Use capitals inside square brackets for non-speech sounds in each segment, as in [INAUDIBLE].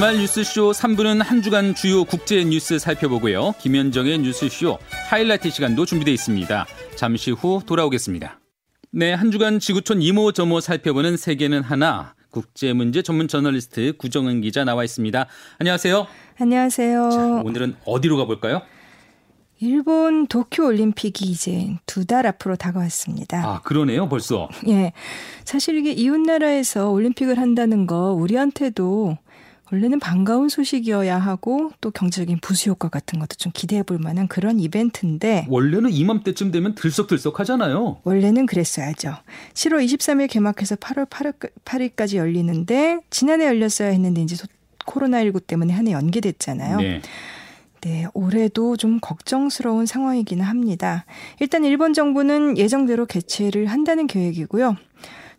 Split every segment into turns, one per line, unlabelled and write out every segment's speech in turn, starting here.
주말 뉴스쇼 3부는 한 주간 주요 국제 뉴스 살펴보고요. 김현정의 뉴스쇼 하이라이트 시간도 준비되어 있습니다. 잠시 후 돌아오겠습니다. 네, 한 주간 지구촌 이모저모 살펴보는 세계는 하나. 국제문제 전문 저널리스트 구정은 기자 나와 있습니다. 안녕하세요.
안녕하세요. 자,
오늘은 어디로 가볼까요?
일본 도쿄 올림픽이 이제 두 달 앞으로 다가왔습니다.
아, 그러네요, 벌써. [LAUGHS]
예. 사실 이게 이웃 나라에서 올림픽을 한다는 거 우리한테도 원래는 반가운 소식이어야 하고 또 경제적인 부수 효과 같은 것도 좀 기대해 볼 만한 그런 이벤트인데
원래는 이맘때쯤 되면 들썩들썩 하잖아요.
원래는 그랬어야죠. 7월 23일 개막해서 8월 8일, 까지 열리는데 지난해 열렸어야 했는데 이제 코로나19 때문에 한 해 연기됐잖아요. 네. 네, 올해도 좀 걱정스러운 상황이기는 합니다. 일단 일본 정부는 예정대로 개최를 한다는 계획이고요.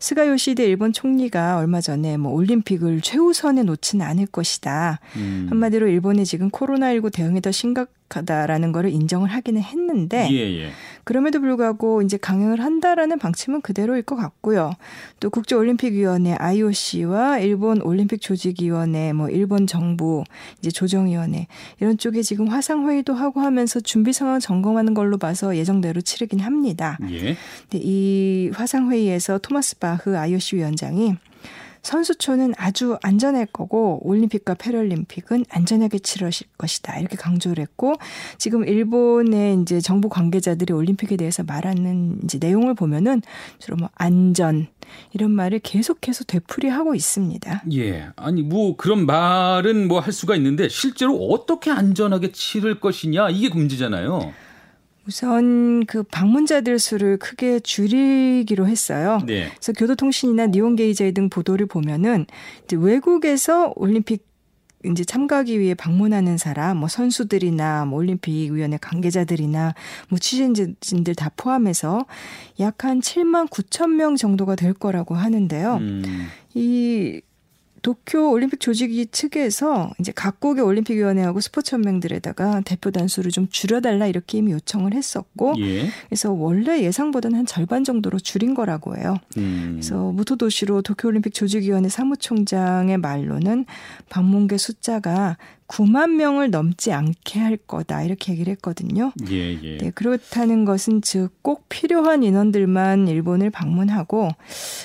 스가 요시대 일본 총리가 얼마 전에 뭐 올림픽을 최우선에 놓지는 않을 것이다. 음. 한마디로 일본이 지금 코로나19 대응이 더 심각 하다라는 거를 인정을 하기는 했는데 예, 예. 그럼에도 불구하고 이제 강행을 한다라는 방침은 그대로일 것 같고요. 또 국제올림픽위원회 IOC와 일본 올림픽 조직위원회, 뭐 일본 정부 이제 조정위원회 이런 쪽에 지금 화상 회의도 하고 하면서 준비 상황 점검하는 걸로 봐서 예정대로 치르긴 합니다. 예. 근데 이 화상 회의에서 토마스 바흐 IOC 위원장이 선수촌은 아주 안전할 거고 올림픽과 패럴림픽은 안전하게 치러질 것이다. 이렇게 강조를 했고 지금 일본의 이제 정부 관계자들이 올림픽에 대해서 말하는 이제 내용을 보면은 주로 뭐 안전 이런 말을 계속해서 되풀이하고 있습니다.
예. 아니 뭐 그런 말은 뭐 할 수가 있는데 실제로 어떻게 안전하게 치를 것이냐 이게 문제잖아요.
우선 그 방문자들 수를 크게 줄이기로 했어요. 네. 그래서 교도통신이나 니온게이제 등 보도를 보면은 이제 외국에서 올림픽 이제 참가하기 위해 방문하는 사람, 뭐 선수들이나 뭐 올림픽 위원회 관계자들이나 뭐 취재진들 다 포함해서 약 한 7만 9천 명 정도가 될 거라고 하는데요. 음. 이 도쿄 올림픽 조직위 측에서 이제 각국의 올림픽 위원회하고 스포츠 연맹들에다가 대표 단수를 좀 줄여달라 이렇게 이미 요청을 했었고, 예. 그래서 원래 예상보다는 한 절반 정도로 줄인 거라고 해요. 음. 그래서 무토도시로 도쿄 올림픽 조직위원회 사무총장의 말로는 방문객 숫자가 9만 명을 넘지 않게 할 거다 이렇게 얘기를 했거든요. 예, 예. 네, 그렇다는 것은 즉 꼭 필요한 인원들만 일본을 방문하고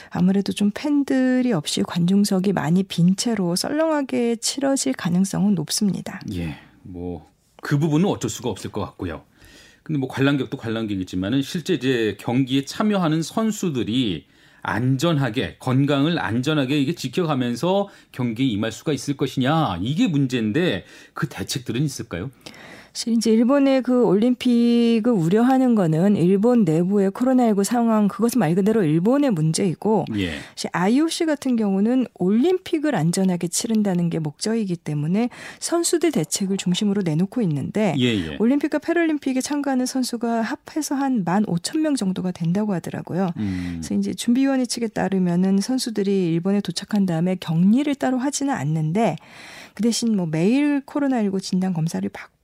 아무래도 좀 팬들이 없이 관중석이 많이 빈 채로 썰렁하게 치러질 가능성은 높습니다.
예, 뭐 그 부분은 어쩔 수가 없을 것 같고요. 근데 뭐 관람객도 관람객이지만은 실제 이제 경기에 참여하는 선수들이 안전하게 건강을 안전하게 이게 지켜가면서 경기에 임할 수가 있을 것이냐 이게 문제인데 그 대책들은 있을까요?
이제 일본의 그 올림픽을 우려하는 거는 일본 내부의 코로나19 상황 그것은 말 그대로 일본의 문제이고 예. IOC 같은 경우는 올림픽을 안전하게 치른다는 게 목적이기 때문에 선수들 대책을 중심으로 내놓고 있는데 예예. 예. 올림픽과 패럴림픽에 참가하는 선수가 합해서 한만 오천 명 정도가 된다고 하더라고요. 음. 그래서 이제 준비위원회 측에 따르면은 선수들이 일본에 도착한 다음에 격리를 따로 하지는 않는데 그 대신 뭐 매일 코로나19 진단 검사를 받고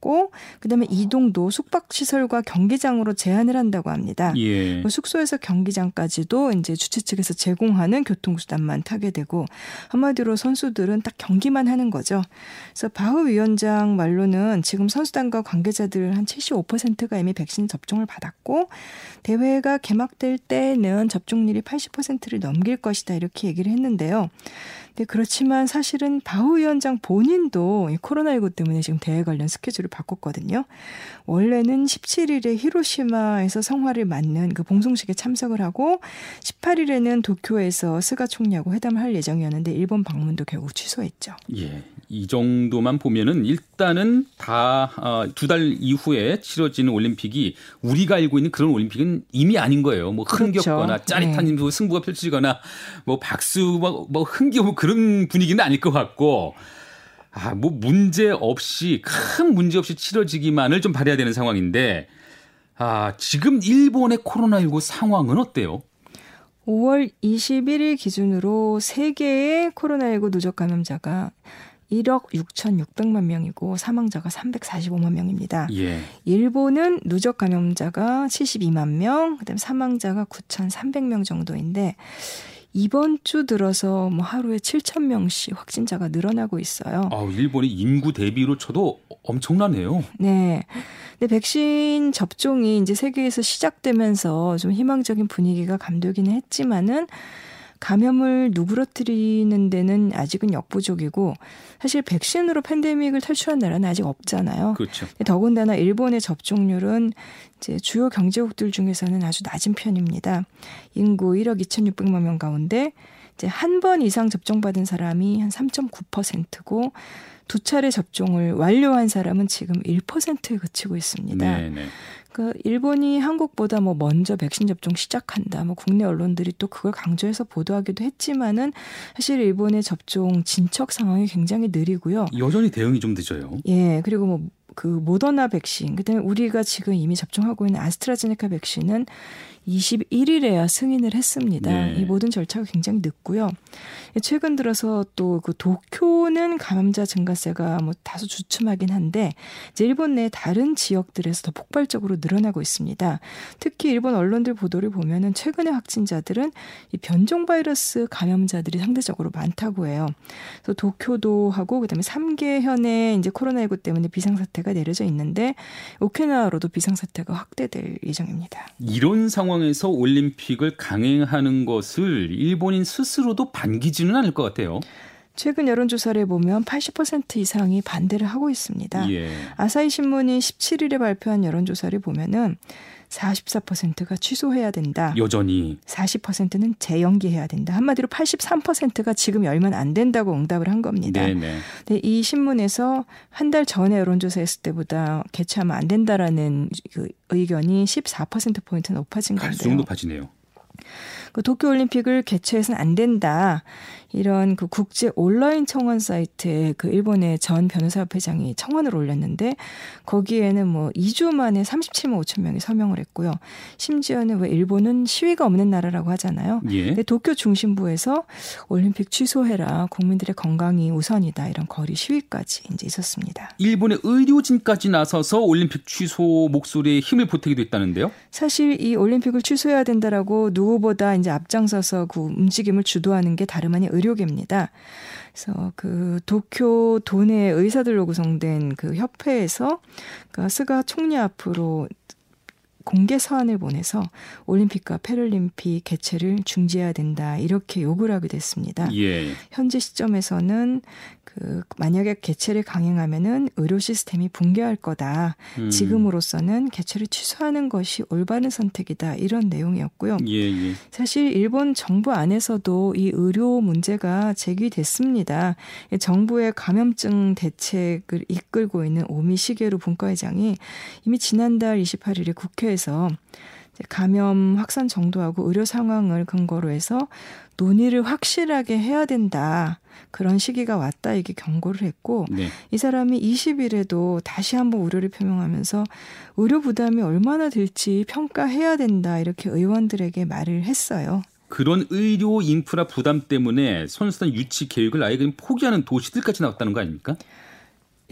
그다음에 이동도 숙박 시설과 경기장으로 제한을 한다고 합니다. 예. 뭐 숙소에서 경기장까지도 이제 주최 측에서 제공하는 교통수단만 타게 되고 한마디로 선수들은 딱 경기만 하는 거죠. 그래서 바흐 위원장 말로는 지금 선수단과 관계자들 한 75%가 이미 백신 접종을 받았고 대회가 개막될 때는 접종률이 80%를 넘길 것이다 이렇게 얘기를 했는데요. 네, 그렇지만 사실은 바우 위원장 본인도 이 코로나19 때문에 지금 대회 관련 스케줄을 바꿨거든요. 원래는 17일에 히로시마에서 성화를 맞는 그 봉송식에 참석을 하고 18일에는 도쿄에서 스가 총리하고 회담을 할 예정이었는데 일본 방문도 결국 취소했죠.
예. 이 정도만 보면은 일단은 다 두달 어, 이후에 치러지는 올림픽이 우리가 알고 있는 그런 올림픽은 이미 아닌 거예요. 뭐 흥겹거나 그렇죠. 짜릿한 네. 승부가 펼치거나 뭐 박수 뭐, 뭐 흥겨워 그런 분위기는 아닐 것 같고 아, 뭐 문제 없이 큰 문제 없이 치러지기만을 좀 바래야 되는 상황인데 아, 지금 일본의 코로나19 상황은 어때요?
5월 21일 기준으로 세계의 코로나19 누적 감염자가 1억 6,600만 명이고 사망자가 345만 명입니다. 예. 일본은 누적 감염자가 72만 명, 그다음에 사망자가 9,300명 정도인데 이번 주 들어서 뭐 하루에 7천 명씩 확진자가 늘어나고 있어요.
아, 일본이 인구 대비로 쳐도 엄청나네요.
네. 근데 백신 접종이 이제 세계에서 시작되면서 좀 희망적인 분위기가 감돌기는 했지만은 감염을 누그러뜨리는 데는 아직은 역부족이고 사실 백신으로 팬데믹을 탈출한 나라는 아직 없잖아요.
그렇죠.
더군다나 일본의 접종률은 이제 주요 경제국들 중에서는 아주 낮은 편입니다. 인구 1억 2,600만 명 가운데 이제 한 번 이상 접종받은 사람이 한 3.9%고 두 차례 접종을 완료한 사람은 지금 1%에 그치고 있습니다. 네네. 네. 그 일본이 한국보다 뭐 먼저 백신 접종 시작한다. 뭐 국내 언론들이 또 그걸 강조해서 보도하기도 했지만은 사실 일본의 접종 진척 상황이 굉장히 느리고요.
여전히 대응이 좀 늦어요.
예. 그리고 뭐 그 모더나 백신, 그다음에 우리가 지금 이미 접종하고 있는 아스트라제네카 백신은 21일에야 승인을 했습니다. 네. 이 모든 절차가 굉장히 늦고요. 최근 들어서 또 그 도쿄는 감염자 증가세가 뭐 다소 주춤하긴 한데 이제 일본 내 다른 지역들에서 더 폭발적으로 늘어나고 있습니다. 특히 일본 언론들 보도를 보면은 최근의 확진자들은 이 변종 바이러스 감염자들이 상대적으로 많다고 해요. 그래서 도쿄도 하고 그다음에 3개 현에 이제 코로나19 때문에 비상사태 가 내려져 있는데 오키나와로도 비상사태가 확대될 예정입니다.
이런 상황 상황에서 올림픽을 강행하는 것을 일본인 스스로도 반기지는 않을 것 같아요.
최근 여론조사를 보면 80% 이상이 반대를 하고 있습니다. 예. 아사히 신문이 17일에 발표한 여론조사를 보면은 44%가 취소해야 된다.
여전히
40%는 재연기해야 된다. 한마디로 83%가 지금 열면 안 된다고 응답을 한 겁니다. 네네. 네, 이 신문에서 한 달 전에 여론조사했을 때보다 개최하면 안 된다라는 그 의견이 14% 포인트 높아진 건데요.
갈수록 높아지네요.
그 도쿄 올림픽을 개최해서는 안 된다. 이런 그 국제 온라인 청원 사이트에 그 일본의 전 변호사협 회장이 청원을 올렸는데 거기에는 뭐 2주 만에 37만 5천 명이 서명을 했고요. 심지어는 왜 일본은 시위가 없는 나라라고 하잖아요. 예. 근데 도쿄 중심부에서 올림픽 취소해라. 국민들의 건강이 우선이다. 이런 거리 시위까지 이제 있었습니다.
일본의 의료진까지 나서서 올림픽 취소 목소리에 힘을 보태기도 했다는데요.
사실 이 올림픽을 취소해야 된다라고 누구보다 이제 앞장서서 그 움직임을 주도하는 게 다름 아닌 의 료계입니다. 그래서 그 도쿄 도내 의사들로 구성된 그 협회에서 그 스가 총리 앞으로 공개 서한을 보내서 올림픽과 패럴림픽 개최를 중지해야 된다 이렇게 요구를 하게 됐습니다. 예. 현재 시점에서는 그 만약에 개최를 강행하면은 의료 시스템이 붕괴할 거다. 음. 지금으로서는 개최를 취소하는 것이 올바른 선택이다. 이런 내용이었고요. 예, 예. 사실 일본 정부 안에서도 이 의료 문제가 제기됐습니다. 정부의 감염증 대책을 이끌고 있는 오미 시게루 분과회장이 이미 지난달 28일에 국회 에서 감염 확산 정도하고 의료 상황을 근거로 해서 논의를 확실하게 해야 된다. 그런 시기가 왔다 이게 경고를 했고 네. 이 사람이 20일에도 다시 한번 우려를 표명하면서 의료 부담이 얼마나 될지 평가해야 된다 이렇게 의원들에게 말을 했어요.
그런 의료 인프라 부담 때문에 선수단 유치 계획을 아예 그냥 포기하는 도시들까지 나왔다는 거 아닙니까?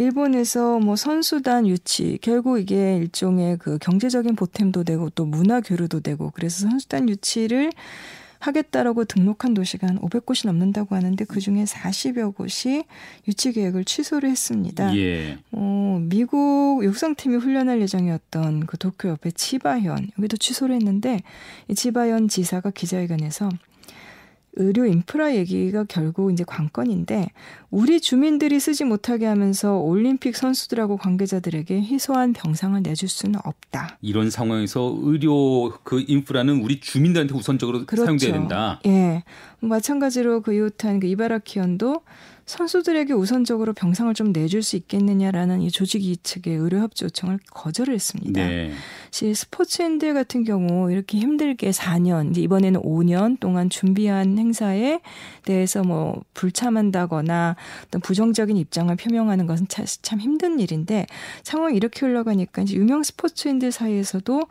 일본에서 뭐 선수단 유치 결국 이게 일종의 그 경제적인 보탬도 되고 또 문화 교류도 되고 그래서 선수단 유치를 하겠다라고 등록한 도시가 한 500곳이 넘는다고 하는데 그 중에 40여 곳이 유치 계획을 취소를 했습니다. 예. 어, 미국 육상팀이 훈련할 예정이었던 그 도쿄 옆에 치바현 여기도 취소를 했는데 이 치바현 지사가 기자회견에서 의료 인프라 얘기가 결국 이제 관건인데 우리 주민들이 쓰지 못하게 하면서 올림픽 선수들하고 관계자들에게 희소한 병상을 내줄 수는 없다.
이런 상황에서 의료 그 인프라는 우리 주민들한테 우선적으로 그렇죠. 사용돼야 된다.
예. 마찬가지로 그 이웃한 그 이바라키현도 선수들에게 우선적으로 병상을 좀 내줄 수 있겠느냐라는 이 조직이 측의 의료 협조 요청을 거절을 했습니다. 네. 스포츠인들 같은 경우 이렇게 힘들게 4년, 이제 이번에는 5년 동안 준비한 행사에 대해서 뭐 불참한다거나 어떤 부정적인 입장을 표명하는 것은 참 힘든 일인데 상황이 이렇게 흘러가니까 이제 유명 스포츠인들 사이에서도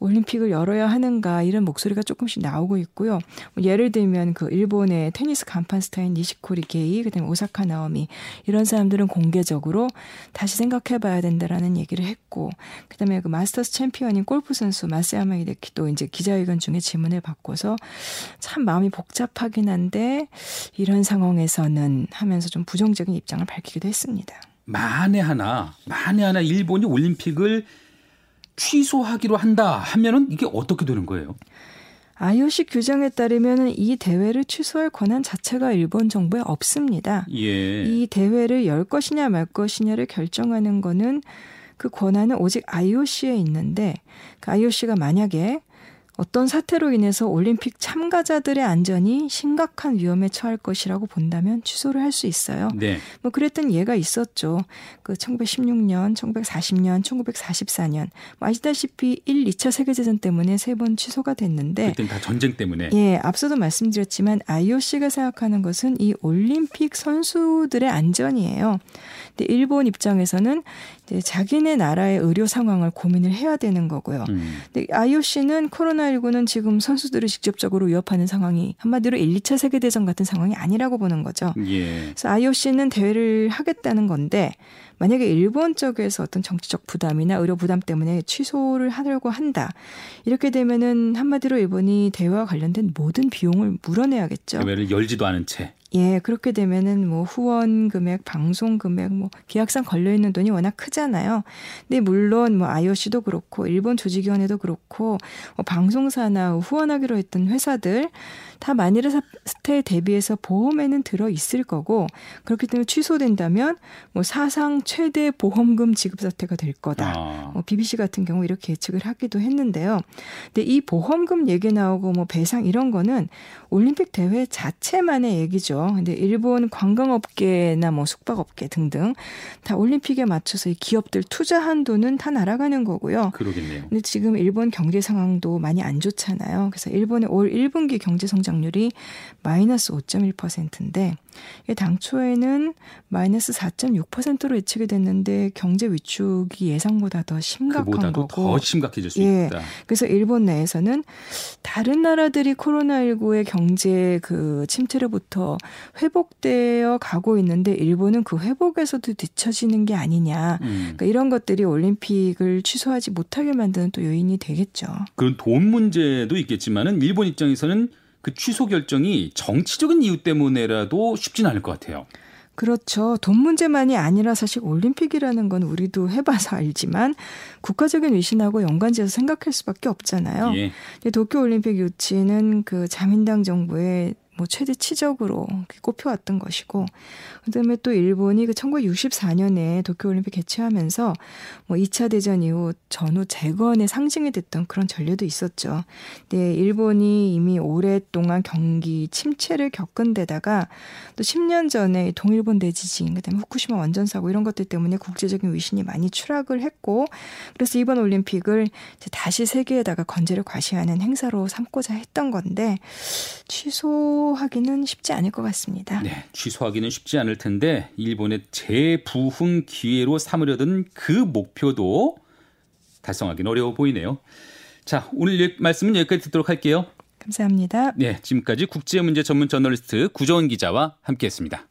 올림픽을 열어야 하는가 이런 목소리가 조금씩 나오고 있고요. 뭐 예를 들면 그 일본의 테니스 간판 스타인 니시코리 게이 그다음 에 그다음에 오사카 나오미 이런 사람들은 공개적으로 다시 생각해봐야 된다라는 얘기를 했고 그다음에 그 마스터스 챔피언인 골프 선수 마스야마 히데키도 이제 기자회견 중에 질문을 받고서 참 마음이 복잡하긴 한데 이런 상황에서는 하면서 좀 부정적인 입장을 밝히기도 했습니다.
만에 하나 만에 하나 일본이 올림픽을 취소하기로 한다 하면은 이게 어떻게 되는 거예요?
IOC 규정에 따르면 이 대회를 취소할 권한 자체가 일본 정부에 없습니다.
예.
이 대회를 열 것이냐 말 것이냐를 결정하는 거는 그 권한은 오직 IOC에 있는데 그 IOC가 만약에 어떤 사태로 인해서 올림픽 참가자들의 안전이 심각한 위험에 처할 것이라고 본다면 취소를 할 수 있어요.
네.
뭐 그랬던 예가 있었죠. 그 1916년, 1940년, 1944년 뭐 아시다시피 1, 2차 세계대전 때문에 세 번 취소가 됐는데
그때는 다 전쟁 때문에.
예, 앞서도 말씀드렸지만 IOC가 생각하는 것은 이 올림픽 선수들의 안전이에요. 근데 일본 입장에서는 이제 자기네 나라의 의료 상황을 고민을 해야 되는 거고요. 음. 근데 IOC는 코로나19는 지금 선수들을 직접적으로 위협하는 상황이 한마디로 1, 2차 세계 대전 같은 상황이 아니라고 보는 거죠.
예.
그래서 IOC는 대회를 하겠다는 건데 만약에 일본 쪽에서 어떤 정치적 부담이나 의료 부담 때문에 취소를 하려고 한다. 이렇게 되면은 한마디로 일본이 대회와 관련된 모든 비용을 물어내야겠죠.
대회를 열지도 않은 채.
예, 그렇게 되면은 뭐 후원 금액, 방송 금액, 뭐 계약상 걸려 있는 돈이 워낙 크잖아요. 근데 물론 뭐 IOC도 그렇고 일본 조직위원회도 그렇고 뭐 방송사나 후원하기로 했던 회사들 다 만일의 사태에 대비해서 보험에는 들어 있을 거고 그렇기 때문에 취소된다면 뭐 사상 최대 보험금 지급 사태가 될 거다. 아. 뭐 BBC 같은 경우 이렇게 예측을 하기도 했는데요. 근데 이 보험금 얘기 나오고 뭐 배상 이런 거는 올림픽 대회 자체만의 얘기죠. 근데 일본 관광업계나 뭐 숙박업계 등등 다 올림픽에 맞춰서 이 기업들 투자한 돈은 다 날아가는 거고요.
그러겠네요.
근데 지금 일본 경제 상황도 많이 안 좋잖아요. 그래서 일본의 올 1분기 경제 성장 성장률이 마이너스 5.1%인데 당초에는 마이너스 4.6%로 예측이 됐는데 경제 위축이 예상보다 더 심각한 거고
더 심각해질 수
예,
있다.
그래서 일본 내에서는 다른 나라들이 코로나19의 경제 그 침체로부터 회복되어 가고 있는데 일본은 그 회복에서도 뒤처지는 게 아니냐. 음. 그러니까 이런 것들이 올림픽을 취소하지 못하게 만드는 또 요인이 되겠죠.
그런 돈 문제도 있겠지만은 일본 입장에서는 그 취소 결정이 정치적인 이유 때문에라도 쉽진 않을 것 같아요.
그렇죠. 돈 문제만이 아니라 사실 올림픽이라는 건 우리도 해봐서 알지만 국가적인 위신하고 연관지어서 생각할 수밖에 없잖아요.
예.
도쿄올림픽 유치는 그 자민당 정부의 뭐 최대 치적으로 꼽혀왔던 것이고 그다음에 또 일본이 그 1964년에 도쿄올림픽 개최하면서 뭐 2차 대전 이후 전후 재건의 상징이 됐던 그런 전례도 있었죠. 근데 일본이 이미 오랫동안 경기 침체를 겪은 데다가 또 10년 전에 동일본 대지진 그다음에 후쿠시마 원전 사고 이런 것들 때문에 국제적인 위신이 많이 추락을 했고 그래서 이번 올림픽을 이제 다시 세계에다가 건재를 과시하는 행사로 삼고자 했던 건데 취소하기는 쉽지 않을 것 같습니다.
네, 취소하기는 쉽지 않을 텐데 일본의 재부흥 기회로 삼으려던 그 목표도 달성하기는 어려워 보이네요. 자, 오늘 말씀은 여기까지 듣도록 할게요.
감사합니다.
네, 지금까지 국제문제 전문 저널리스트 구정은 기자와 함께했습니다.